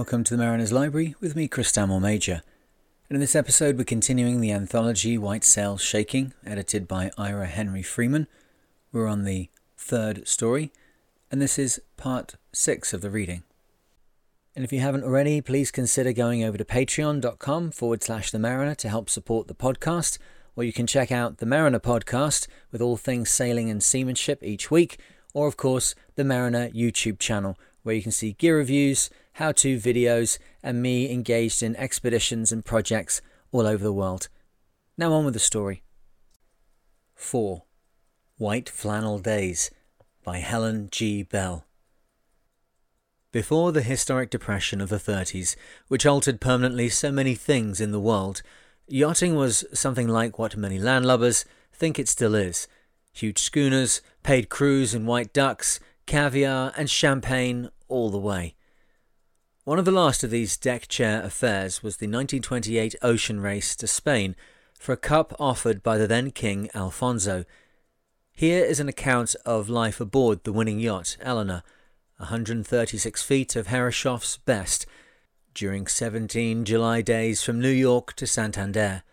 Welcome to the Mariner's Library with me, Chris Stanmore Major. And in this episode, we're continuing the anthology White Sails Shaking, edited by Ira Henry Freeman. We're on the third story, and this is part six of the reading. And if you haven't already, please consider going over to patreon.com forward slash the Mariner to help support the podcast, or you can check out the Mariner podcast with all things sailing and seamanship each week, or of course, the Mariner YouTube channel where you can see gear reviews, how to videos, and me engaged in expeditions and projects all over the world. Now on with the story. 4. White Flannel Days by Helen G. Bell. Before the historic depression of the 30s, which altered permanently so many things in the world, yachting was something like what many landlubbers think it still is huge schooners, paid crews and white ducks, caviar, and champagne all the way. One of the last of these deck chair affairs was the 1928 ocean race to Spain for a cup offered by the then King Alfonso. Here is an account of life aboard the winning yacht, Elena, 136 feet of Herreshoff's best, during 17 July days from New York to Santander.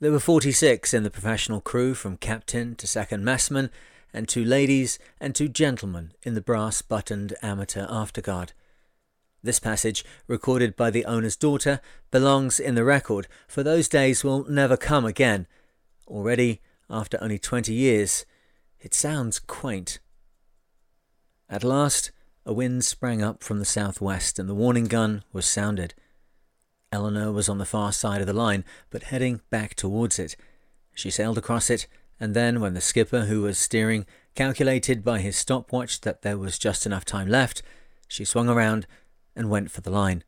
There were 46 in the professional crew from captain to second messman, and two ladies and two gentlemen in the brass buttoned amateur afterguard. This passage, recorded by the owner's daughter, belongs in the record, for those days will never come again. Already, after only twenty years, it sounds quaint. At last, a wind sprang up from the southwest, and the warning gun was sounded. Elena was on the far side of the line, but heading back towards it. She sailed across it and then, when the skipper, who was steering, calculated by his stopwatch that there was just enough time left, she swung around and went for the line.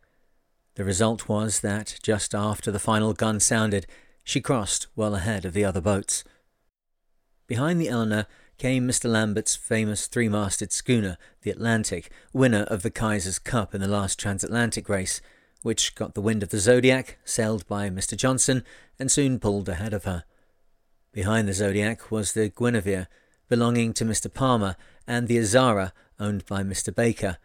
The result was that, just after the final gun sounded, she crossed well ahead of the other boats. Behind the Elena came Mr. Lambert's famous three masted schooner, the Atlantic, winner of the Kaiser's Cup in the last transatlantic race, which got the wind of the Zodiac, sailed by Mr. Johnson, and soon pulled ahead of her. Behind the Zodiac was the Guinevere, belonging to Mr. Palmer, and the Azara, owned by Mr. Baker.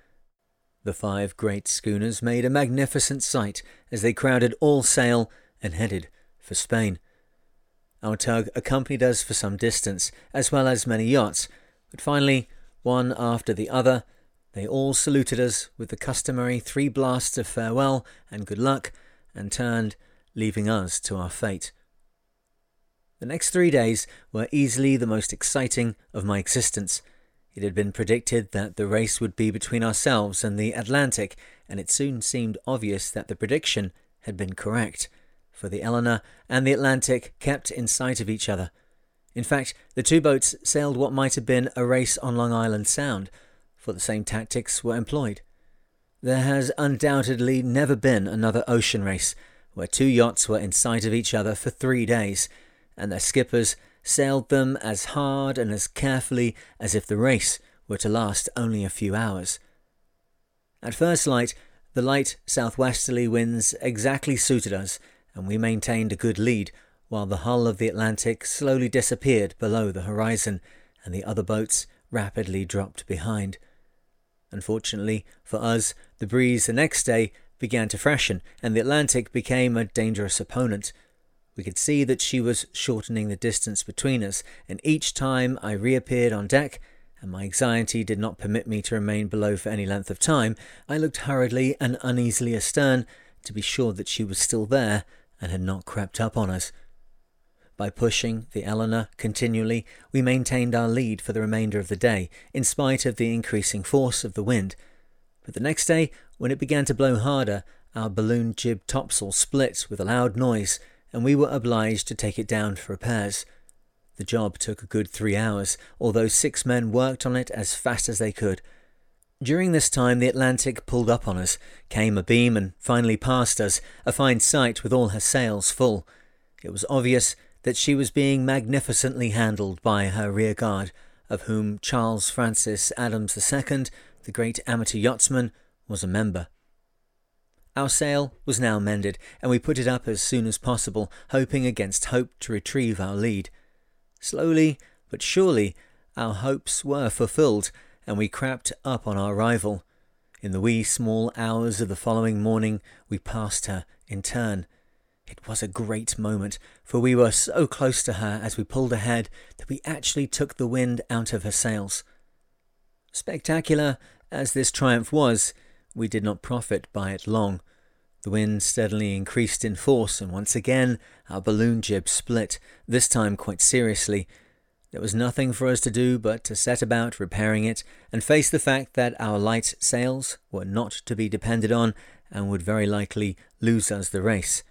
The five great schooners made a magnificent sight as they crowded all sail and headed for Spain. Our tug accompanied us for some distance, as well as many yachts, but finally, one after the other, they all saluted us with the customary three blasts of farewell and good luck, and turned, leaving us to our fate. The next three days were easily the most exciting of my existence. It had been predicted that the race would be between ourselves and the Atlantic, and it soon seemed obvious that the prediction had been correct, for the Elena and the Atlantic kept in sight of each other. In fact, the two boats sailed what might have been a race on Long Island Sound, for the same tactics were employed. There has undoubtedly never been another ocean race where two yachts were in sight of each other for three days and their skippers sailed them as hard and as carefully as if the race were to last only a few hours. At first light, the light southwesterly winds exactly suited us, and we maintained a good lead, while the hull of the Atlantic slowly disappeared below the horizon, and the other boats rapidly dropped behind. Unfortunately for us, the breeze the next day began to freshen, and the Atlantic became a dangerous opponent. We could see that she was shortening the distance between us, and each time I reappeared on deck, and my anxiety did not permit me to remain below for any length of time, I looked hurriedly and uneasily astern to be sure that she was still there and had not crept up on us. By pushing the Elena continually, we maintained our lead for the remainder of the day, in spite of the increasing force of the wind. But the next day, when it began to blow harder, our balloon jib topsail split with a loud noise, and we were obliged to take it down for repairs. The job took a good three hours, although six men worked on it as fast as they could. During this time, the Atlantic pulled up on us, came abeam, and finally passed us, a fine sight with all her sails full. It was obvious that she was being magnificently handled by her rear guard, of whom Charles Francis Adams II, the great amateur yachtsman, was a member. Our sail was now mended, and we put it up as soon as possible, hoping against hope to retrieve our lead. Slowly but surely, our hopes were fulfilled, and we crept up on our rival. In the wee small hours of the following morning, we passed her in turn. It was a great moment, for we were so close to her as we pulled ahead that we actually took the wind out of her sails. Spectacular as this triumph was, we did not profit by it long. The wind steadily increased in force, and once again our balloon jib split, this time quite seriously. There was nothing for us to do but to set about repairing it and face the fact that our light sails were not to be depended on and would very likely lose us the race.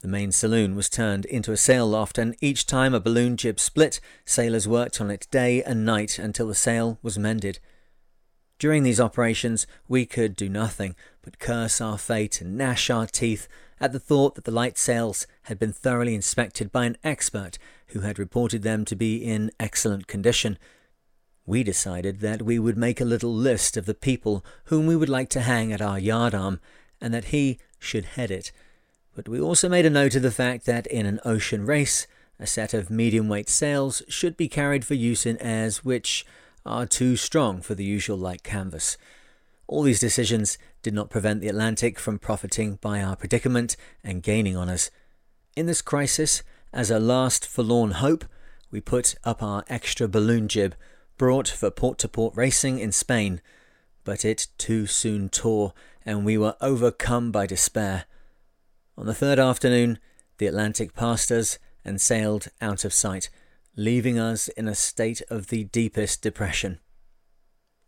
The main saloon was turned into a sail loft, and each time a balloon jib split, sailors worked on it day and night until the sail was mended. During these operations, we could do nothing but curse our fate and gnash our teeth at the thought that the light sails had been thoroughly inspected by an expert who had reported them to be in excellent condition. We decided that we would make a little list of the people whom we would like to hang at our yardarm, and that he should head it. But we also made a note of the fact that in an ocean race, a set of medium weight sails should be carried for use in airs which are too strong for the usual light canvas. All these decisions did not prevent the Atlantic from profiting by our predicament and gaining on us. In this crisis, as a last forlorn hope, we put up our extra balloon jib, brought for port to port racing in Spain, but it too soon tore, and we were overcome by despair. On the third afternoon, the Atlantic passed us and sailed out of sight, leaving us in a state of the deepest depression.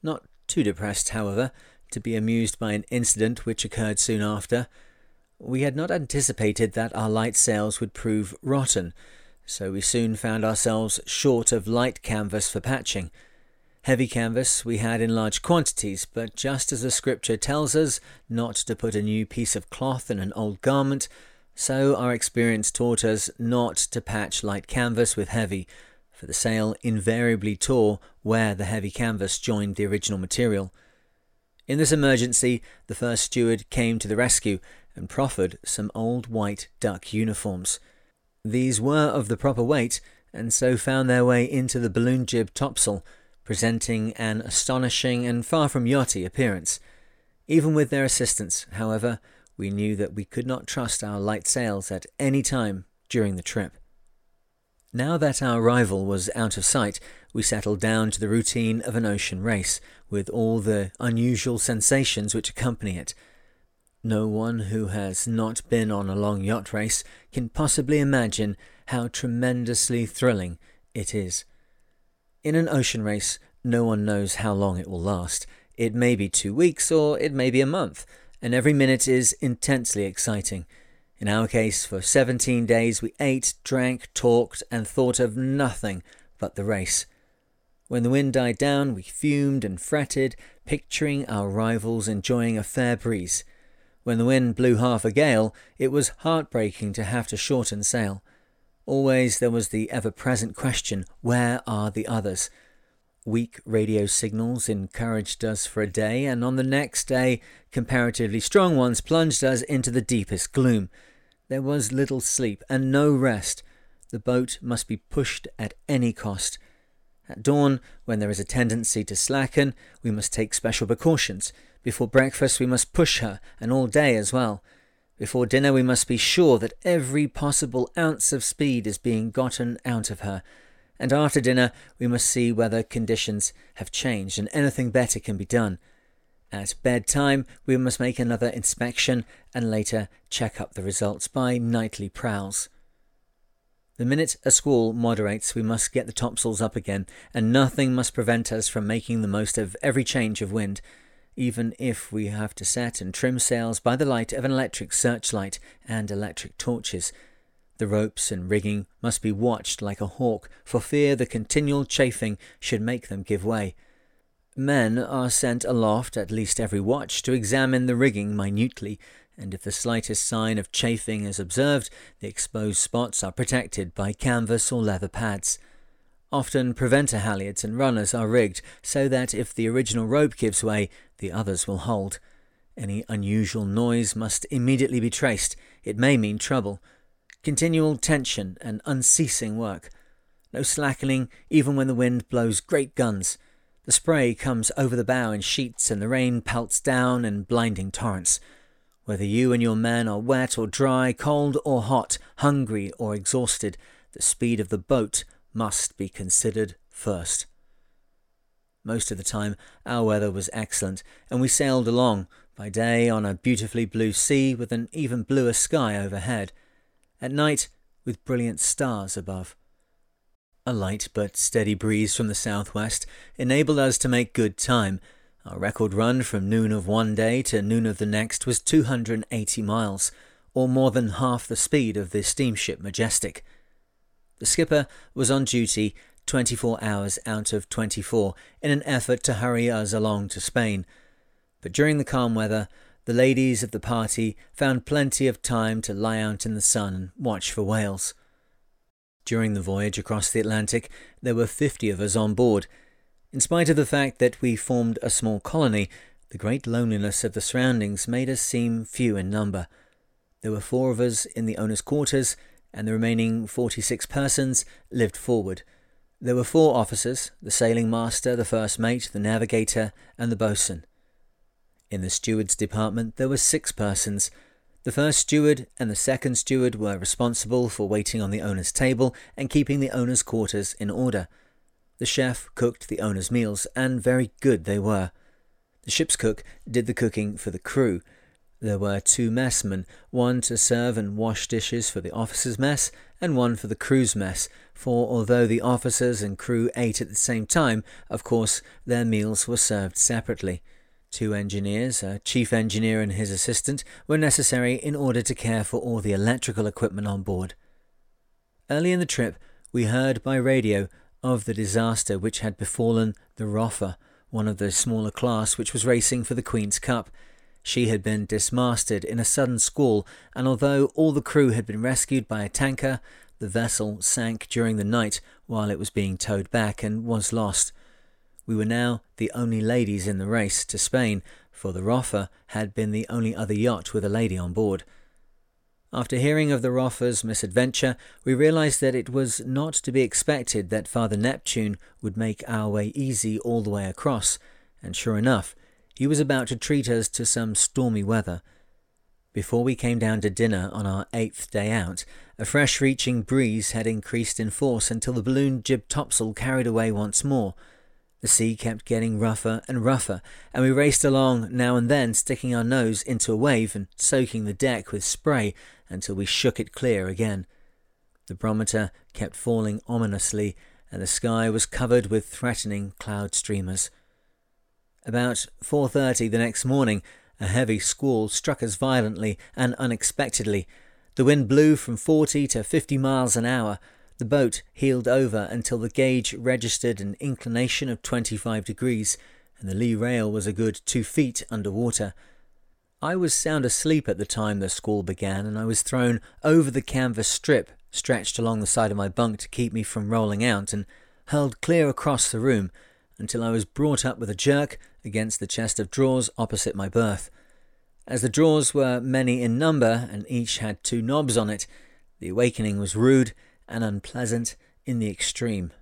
Not too depressed, however, to be amused by an incident which occurred soon after. We had not anticipated that our light sails would prove rotten, so we soon found ourselves short of light canvas for patching. Heavy canvas we had in large quantities, but just as the scripture tells us not to put a new piece of cloth in an old garment, so our experience taught us not to patch light canvas with heavy, for the sail invariably tore where the heavy canvas joined the original material. In this emergency, the first steward came to the rescue and proffered some old white duck uniforms. These were of the proper weight, and so found their way into the balloon jib topsail, presenting an astonishing and far from yachty appearance. Even with their assistance, however, we knew that we could not trust our light sails at any time during the trip. Now that our rival was out of sight, we settled down to the routine of an ocean race, with all the unusual sensations which accompany it. No one who has not been on a long yacht race can possibly imagine how tremendously thrilling it is. In an ocean race, no one knows how long it will last. It may be two weeks or it may be a month and every minute is intensely exciting. In our case, for 17 days we ate, drank, talked, and thought of nothing but the race. When the wind died down, we fumed and fretted, picturing our rivals enjoying a fair breeze. When the wind blew half a gale, it was heartbreaking to have to shorten sail. Always there was the ever present question where are the others? Weak radio signals encouraged us for a day, and on the next day, comparatively strong ones plunged us into the deepest gloom. There was little sleep and no rest. The boat must be pushed at any cost. At dawn, when there is a tendency to slacken, we must take special precautions. Before breakfast, we must push her, and all day as well. Before dinner, we must be sure that every possible ounce of speed is being gotten out of her and after dinner we must see whether conditions have changed and anything better can be done. At bedtime, we must make another inspection and later check up the results by nightly prowls. The minute a squall moderates, we must get the topsails up again, and nothing must prevent us from making the most of every change of wind, even if we have to set and trim sails by the light of an electric searchlight and electric torches the ropes and rigging must be watched like a hawk, for fear the continual chafing should make them give way. Men are sent aloft at least every watch to examine the rigging minutely, and if the slightest sign of chafing is observed, the exposed spots are protected by canvas or leather pads. Often preventer halyards and runners are rigged so that if the original rope gives way, the others will hold. Any unusual noise must immediately be traced. It may mean trouble. Continual tension and unceasing work. No slackening even when the wind blows great guns. The spray comes over the bow in sheets and the rain pelts down in blinding torrents. Whether you and your men are wet or dry, cold or hot, hungry or exhausted, the speed of the boat must be considered first. Most of the time, our weather was excellent, and we sailed along, by day on a beautifully blue sea with an even bluer sky overhead, at night with brilliant stars above. A light but steady breeze from the southwest enabled us to make good time. Our record run from noon of one day to noon of the next was 280 miles, or more than half the speed of the steamship Majestic. The skipper was on duty 24 hours out of 24 in an effort to hurry us along to Spain. But during the calm weather, the ladies of the party found plenty of time to lie out in the sun and watch for whales. During the voyage across the Atlantic, there were 50 of us on board. In spite of the fact that we formed a small colony, the great loneliness of the surroundings made us seem few in number. There were four of us in the owner's quarters, and the remaining 46 persons lived forward. There were four officers the sailing master, the first mate, the navigator, and the boatswain. In the steward's department, there were six persons. The first steward and the second steward were responsible for waiting on the owner's table and keeping the owner's quarters in order. The chef cooked the owner's meals, and very good they were. The ship's cook did the cooking for the crew. There were two messmen, one to serve and wash dishes for the officers' mess, and one for the crew's mess, for although the officers and crew ate at the same time, of course their meals were served separately. Two engineers, a chief engineer and his assistant, were necessary in order to care for all the electrical equipment on board. Early in the trip, we heard by radio of the disaster which had befallen the Roffer, one of the smaller class which was racing for the Queen's Cup. She had been dismasted in a sudden squall, and although all the crew had been rescued by a tanker, the vessel sank during the night while it was being towed back and was lost. We were now the only ladies in the race to Spain, for the Roffer had been the only other yacht with a lady on board. After hearing of the Roffer's misadventure, we realized that it was not to be expected that Father Neptune would make our way easy all the way across, and sure enough, he was about to treat us to some stormy weather. Before we came down to dinner on our eighth day out, a fresh reaching breeze had increased in force until the balloon jib topsail carried away once more. The sea kept getting rougher and rougher, and we raced along now and then, sticking our nose into a wave and soaking the deck with spray until we shook it clear again. The barometer kept falling ominously, and the sky was covered with threatening cloud streamers. About 4:30 the next morning, a heavy squall struck us violently and unexpectedly. The wind blew from 40 to 50 miles an hour. The boat heeled over until the gauge registered an inclination of 25 degrees, and the lee rail was a good two feet under water. I was sound asleep at the time the squall began, and I was thrown over the canvas strip stretched along the side of my bunk to keep me from rolling out, and hurled clear across the room until I was brought up with a jerk against the chest of drawers opposite my berth. As the drawers were many in number and each had two knobs on it, the awakening was rude and unpleasant in the extreme.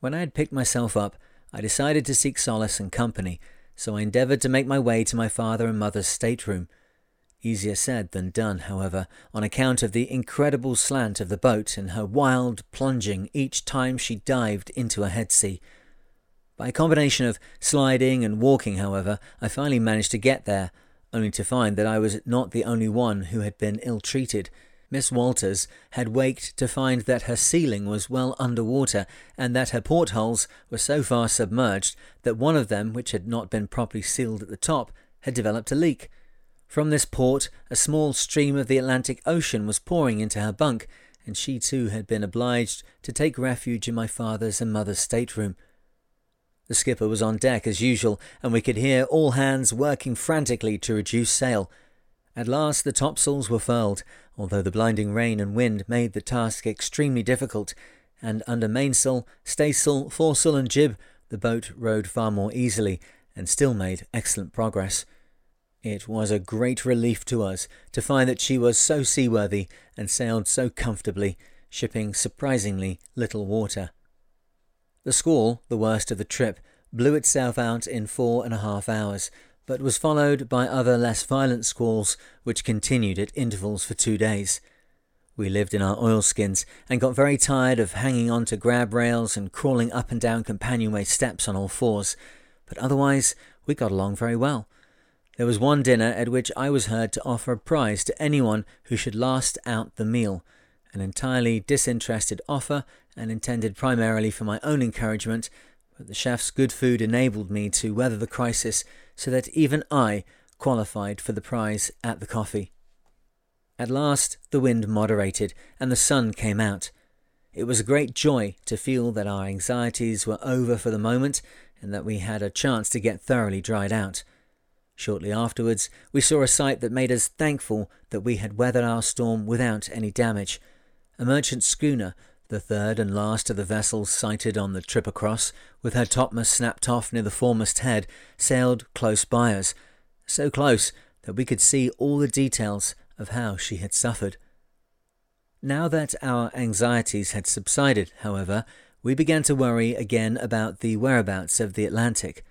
When I had picked myself up, I decided to seek solace and company, so I endeavoured to make my way to my father and mother's stateroom. Easier said than done, however, on account of the incredible slant of the boat and her wild plunging each time she dived into a head sea. By a combination of sliding and walking, however, I finally managed to get there, only to find that I was not the only one who had been ill treated. Miss Walters had waked to find that her ceiling was well under water and that her portholes were so far submerged that one of them, which had not been properly sealed at the top, had developed a leak. From this port, a small stream of the Atlantic Ocean was pouring into her bunk, and she too had been obliged to take refuge in my father's and mother's stateroom. The skipper was on deck as usual, and we could hear all hands working frantically to reduce sail. At last the topsails were furled, although the blinding rain and wind made the task extremely difficult, and under mainsail, staysail, foresail, and jib, the boat rode far more easily, and still made excellent progress. It was a great relief to us to find that she was so seaworthy and sailed so comfortably, shipping surprisingly little water. The squall, the worst of the trip, blew itself out in four and a half hours, but was followed by other less violent squalls which continued at intervals for two days. We lived in our oilskins and got very tired of hanging on to grab rails and crawling up and down companionway steps on all fours, but otherwise we got along very well. There was one dinner at which I was heard to offer a prize to anyone who should last out the meal, an entirely disinterested offer and intended primarily for my own encouragement, but the chef's good food enabled me to weather the crisis so that even I qualified for the prize at the coffee. At last the wind moderated and the sun came out. It was a great joy to feel that our anxieties were over for the moment and that we had a chance to get thoroughly dried out. Shortly afterwards, we saw a sight that made us thankful that we had weathered our storm without any damage. A merchant schooner, the third and last of the vessels sighted on the trip across, with her topmast snapped off near the foremast head, sailed close by us, so close that we could see all the details of how she had suffered. Now that our anxieties had subsided, however, we began to worry again about the whereabouts of the Atlantic.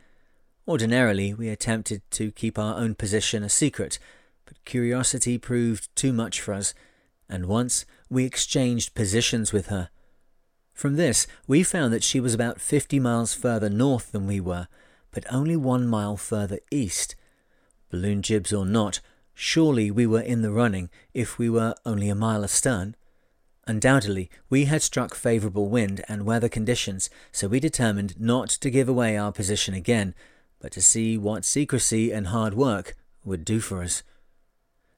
Ordinarily, we attempted to keep our own position a secret, but curiosity proved too much for us, and once we exchanged positions with her. From this, we found that she was about fifty miles further north than we were, but only one mile further east. Balloon jibs or not, surely we were in the running if we were only a mile astern. Undoubtedly, we had struck favourable wind and weather conditions, so we determined not to give away our position again, but to see what secrecy and hard work would do for us.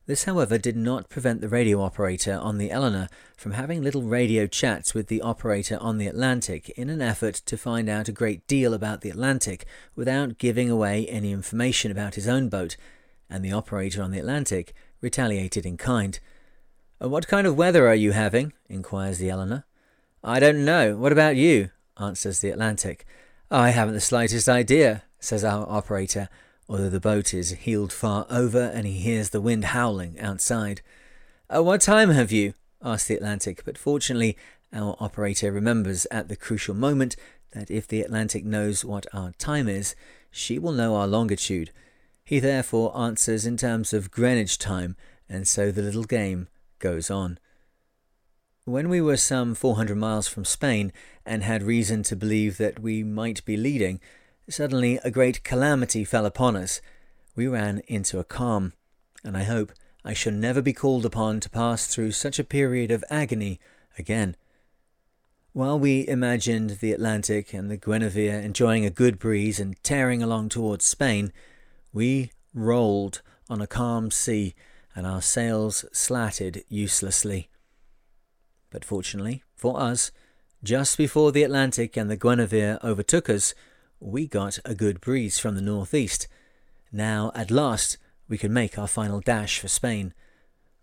This, however, did not prevent the radio operator on the Elena from having little radio chats with the operator on the Atlantic in an effort to find out a great deal about the Atlantic without giving away any information about his own boat, and the operator on the Atlantic retaliated in kind. Uh, what kind of weather are you having? inquires the Elena. I don't know. What about you? answers the Atlantic. I haven't the slightest idea, says our operator, although the boat is heeled far over and he hears the wind howling outside. Uh, what time have you? asks the Atlantic, but fortunately our operator remembers at the crucial moment that if the Atlantic knows what our time is, she will know our longitude. He therefore answers in terms of Greenwich time, and so the little game goes on. When we were some 400 miles from Spain and had reason to believe that we might be leading, Suddenly, a great calamity fell upon us. We ran into a calm, and I hope I shall never be called upon to pass through such a period of agony again. While we imagined the Atlantic and the Guinevere enjoying a good breeze and tearing along towards Spain, we rolled on a calm sea and our sails slatted uselessly. But fortunately for us, just before the Atlantic and the Guinevere overtook us, we got a good breeze from the northeast. Now, at last, we could make our final dash for Spain.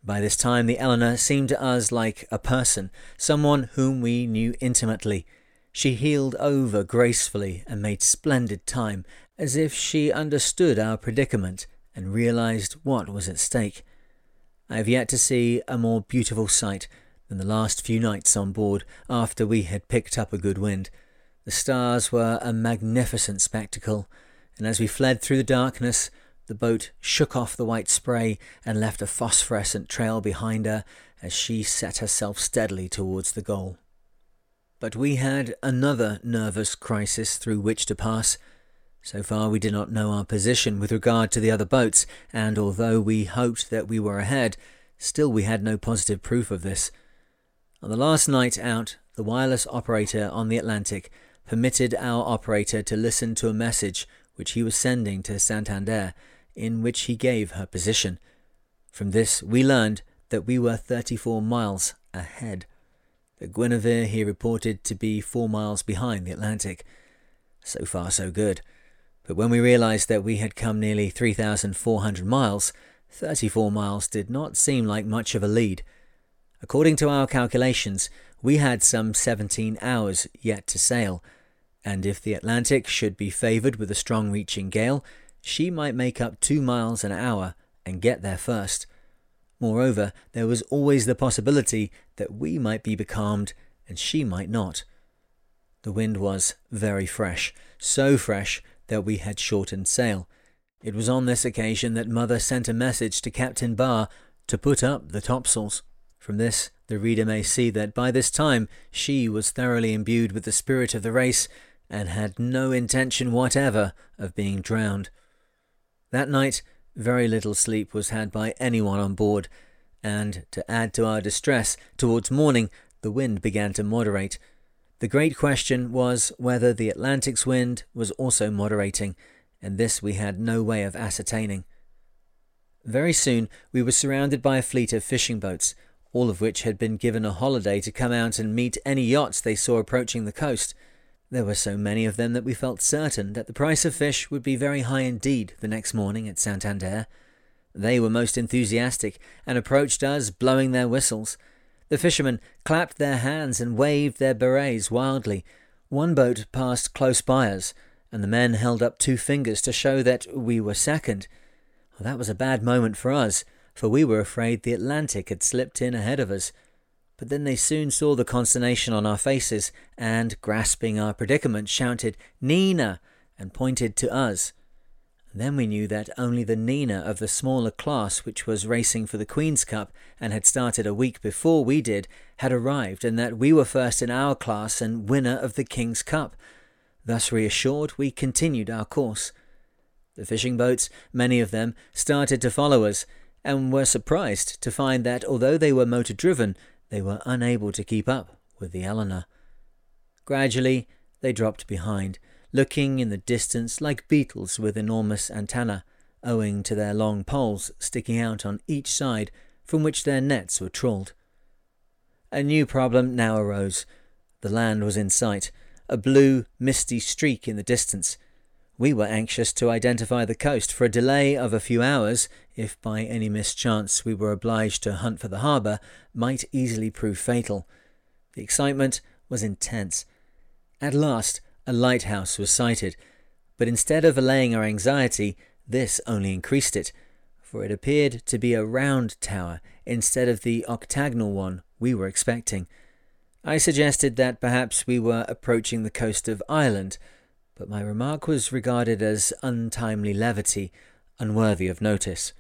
By this time, the Elena seemed to us like a person, someone whom we knew intimately. She heeled over gracefully and made splendid time, as if she understood our predicament and realized what was at stake. I have yet to see a more beautiful sight than the last few nights on board after we had picked up a good wind. The stars were a magnificent spectacle, and as we fled through the darkness, the boat shook off the white spray and left a phosphorescent trail behind her as she set herself steadily towards the goal. But we had another nervous crisis through which to pass. So far, we did not know our position with regard to the other boats, and although we hoped that we were ahead, still we had no positive proof of this. On the last night out, the wireless operator on the Atlantic permitted our operator to listen to a message which he was sending to Santander, in which he gave her position. From this, we learned that we were 34 miles ahead. The Guinevere he reported to be four miles behind the Atlantic. So far, so good. But when we realized that we had come nearly 3,400 miles, 34 miles did not seem like much of a lead. According to our calculations, we had some 17 hours yet to sail, and if the Atlantic should be favoured with a strong reaching gale, she might make up two miles an hour and get there first. Moreover, there was always the possibility that we might be becalmed and she might not. The wind was very fresh, so fresh that we had shortened sail. It was on this occasion that Mother sent a message to Captain Barr to put up the topsails. From this, the reader may see that by this time she was thoroughly imbued with the spirit of the race and had no intention whatever of being drowned. That night, very little sleep was had by anyone on board, and to add to our distress, towards morning the wind began to moderate. The great question was whether the Atlantic's wind was also moderating, and this we had no way of ascertaining. Very soon we were surrounded by a fleet of fishing boats, all of which had been given a holiday to come out and meet any yachts they saw approaching the coast. There were so many of them that we felt certain that the price of fish would be very high indeed the next morning at Santander. They were most enthusiastic and approached us, blowing their whistles. The fishermen clapped their hands and waved their berets wildly. One boat passed close by us, and the men held up two fingers to show that we were second. Well, that was a bad moment for us, for we were afraid the Atlantic had slipped in ahead of us. But then they soon saw the consternation on our faces, and, grasping our predicament, shouted, Nina! and pointed to us. Then we knew that only the Nina of the smaller class, which was racing for the Queen's Cup and had started a week before we did, had arrived, and that we were first in our class and winner of the King's Cup. Thus reassured, we continued our course. The fishing boats, many of them, started to follow us, and were surprised to find that although they were motor driven, they were unable to keep up with the Elena. Gradually, they dropped behind, looking in the distance like beetles with enormous antennae, owing to their long poles sticking out on each side from which their nets were trawled. A new problem now arose. The land was in sight, a blue, misty streak in the distance. We were anxious to identify the coast, for a delay of a few hours, if by any mischance we were obliged to hunt for the harbour, might easily prove fatal. The excitement was intense. At last, a lighthouse was sighted, but instead of allaying our anxiety, this only increased it, for it appeared to be a round tower instead of the octagonal one we were expecting. I suggested that perhaps we were approaching the coast of Ireland but my remark was regarded as untimely levity, unworthy of notice.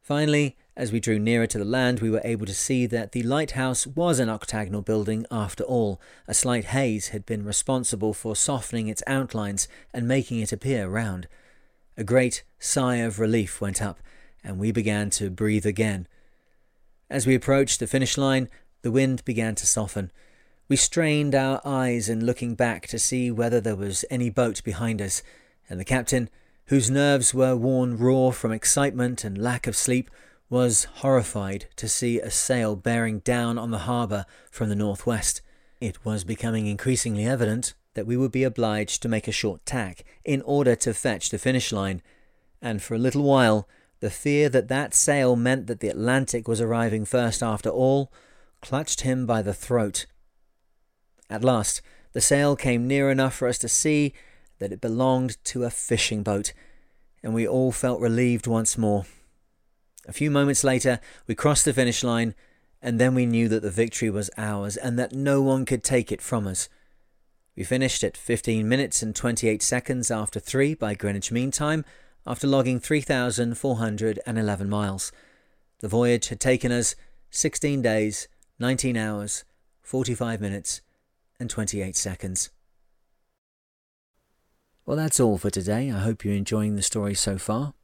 Finally, as we drew nearer to the land, we were able to see that the lighthouse was an octagonal building after all. A slight haze had been responsible for softening its outlines and making it appear round. A great sigh of relief went up, and we began to breathe again. As we approached the finish line, the wind began to soften. We strained our eyes in looking back to see whether there was any boat behind us, and the captain, whose nerves were worn raw from excitement and lack of sleep, was horrified to see a sail bearing down on the harbour from the northwest. It was becoming increasingly evident that we would be obliged to make a short tack in order to fetch the finish line, and for a little while the fear that that sail meant that the Atlantic was arriving first after all clutched him by the throat at last, the sail came near enough for us to see that it belonged to a fishing boat, and we all felt relieved once more. A few moments later, we crossed the finish line, and then we knew that the victory was ours and that no one could take it from us. We finished at 15 minutes and 28 seconds after 3 by Greenwich Mean Time, after logging 3,411 miles. The voyage had taken us 16 days, 19 hours, 45 minutes, and 28 seconds. Well, that's all for today. I hope you're enjoying the story so far.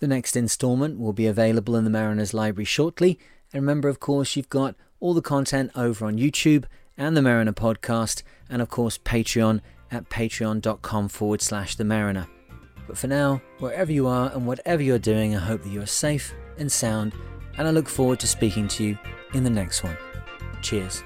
The next instalment will be available in the Mariner's Library shortly. And remember, of course, you've got all the content over on YouTube and the Mariner podcast, and of course, Patreon at patreon.com forward slash the Mariner. But for now, wherever you are and whatever you're doing, I hope that you are safe and sound, and I look forward to speaking to you in the next one. Cheers.